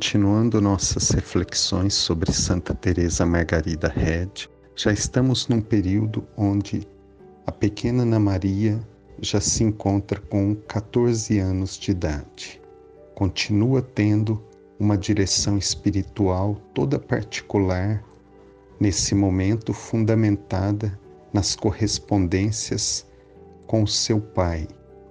Continuando nossas reflexões sobre Santa Teresa Margarida Red, já estamos num período onde a pequena Ana Maria já se encontra com 14 anos de idade. Continua tendo uma direção espiritual toda particular, nesse momento fundamentada nas correspondências com seu pai,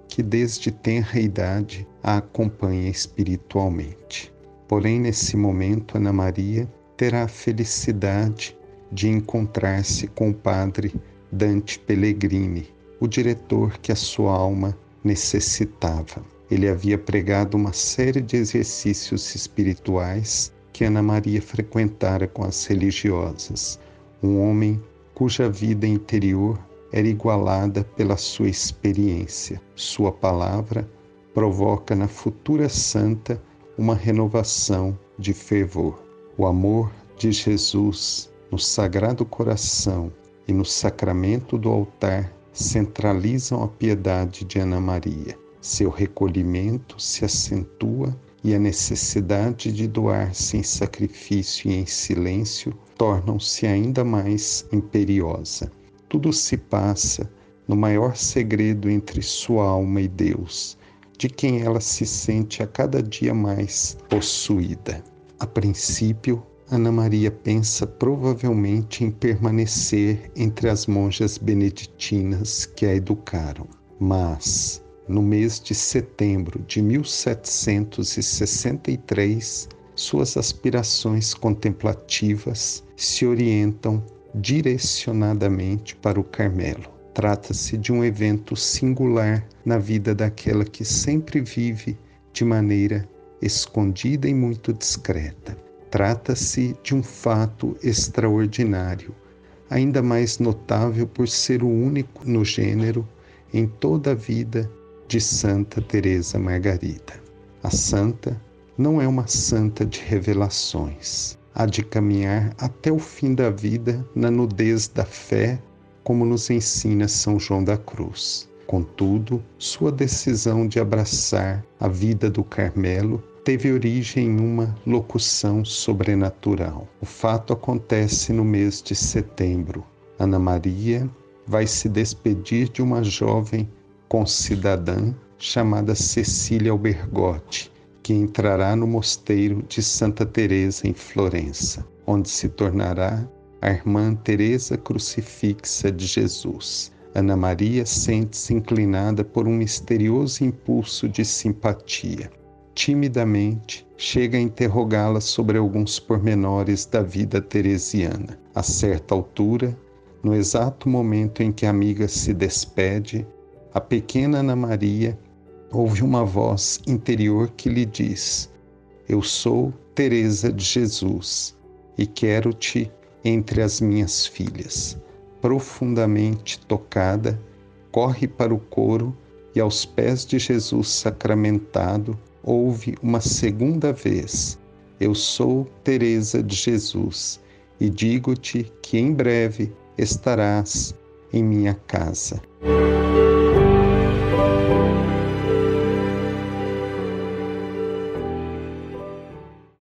que desde tenra idade a acompanha espiritualmente. Porém, nesse momento, Ana Maria terá a felicidade de encontrar-se com o padre Dante Pellegrini, o diretor que a sua alma necessitava. Ele havia pregado uma série de exercícios espirituais que Ana Maria frequentara com as religiosas, um homem cuja vida interior era igualada pela sua experiência. Sua palavra provoca na futura santa uma renovação de fervor. O amor de Jesus no Sagrado Coração e no sacramento do altar centralizam a piedade de Ana Maria. Seu recolhimento se acentua e a necessidade de doar-se em sacrifício e em silêncio tornam-se ainda mais imperiosa. Tudo se passa no maior segredo entre sua alma e Deus, de quem ela se sente a cada dia mais possuída. A princípio, Ana Maria pensa provavelmente em permanecer entre as monjas beneditinas que a educaram. Mas, no mês de setembro de 1763, suas aspirações contemplativas se orientam direcionadamente para o Carmelo. Trata-se de um evento singular na vida daquela que sempre vive de maneira escondida e muito discreta. Trata-se de um fato extraordinário, ainda mais notável por ser o único no gênero em toda a vida de Santa Teresa Margarida. A santa não é uma santa de revelações. Há de caminhar até o fim da vida na nudez da fé como nos ensina São João da Cruz. Contudo, sua decisão de abraçar a vida do Carmelo teve origem em uma locução sobrenatural. O fato acontece no mês de setembro. Ana Maria vai se despedir de uma jovem concidadã chamada Cecília Albergotti, que entrará no mosteiro de Santa Teresa em Florença, onde se tornará a irmã Teresa Crucifixa de Jesus. Ana Maria sente-se inclinada por um misterioso impulso de simpatia. Timidamente, chega a interrogá-la sobre alguns pormenores da vida teresiana. A certa altura, no exato momento em que a amiga se despede, a pequena Ana Maria ouve uma voz interior que lhe diz: Eu sou Teresa de Jesus e quero te entre as minhas filhas. Profundamente tocada, corre para o coro e aos pés de Jesus sacramentado ouve uma segunda vez: Eu sou Teresa de Jesus e digo-te que em breve estarás em minha casa.